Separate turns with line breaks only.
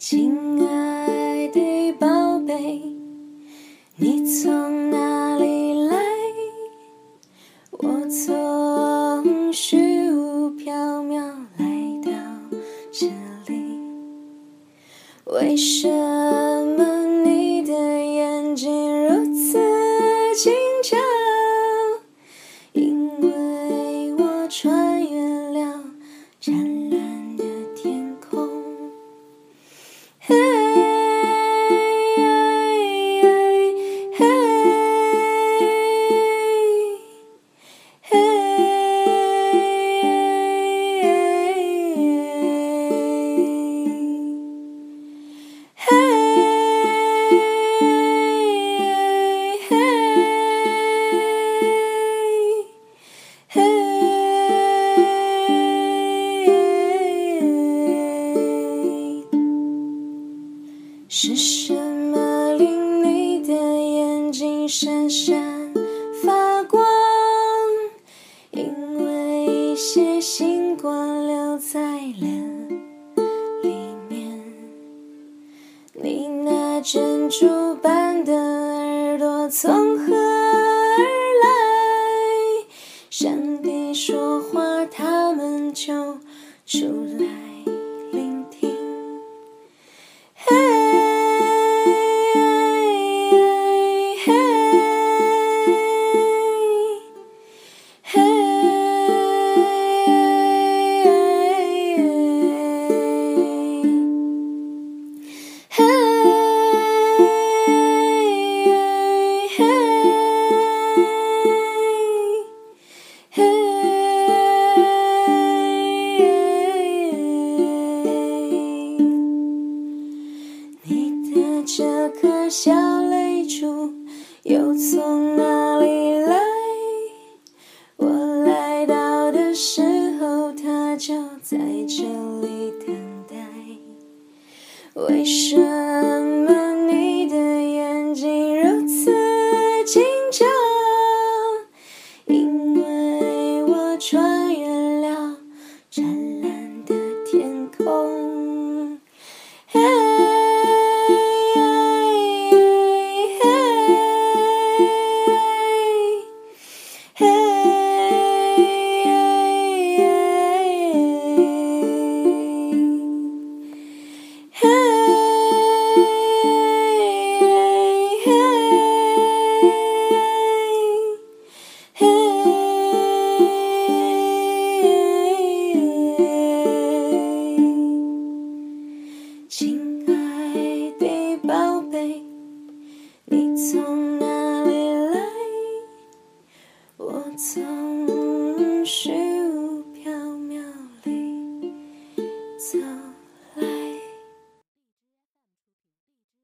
亲爱的宝贝，你从哪里来？我从虚无缥缈来到这里，为什么你的眼睛如此清澈？因为我穿闪闪发光？因为一些星光留在了里面。你那珍珠般的耳朵从何而来？上帝说话，他们就出来小泪珠又从哪里来？我来到的时候，它就在这里等待。为什么你的眼睛如此清澈？因为我穿从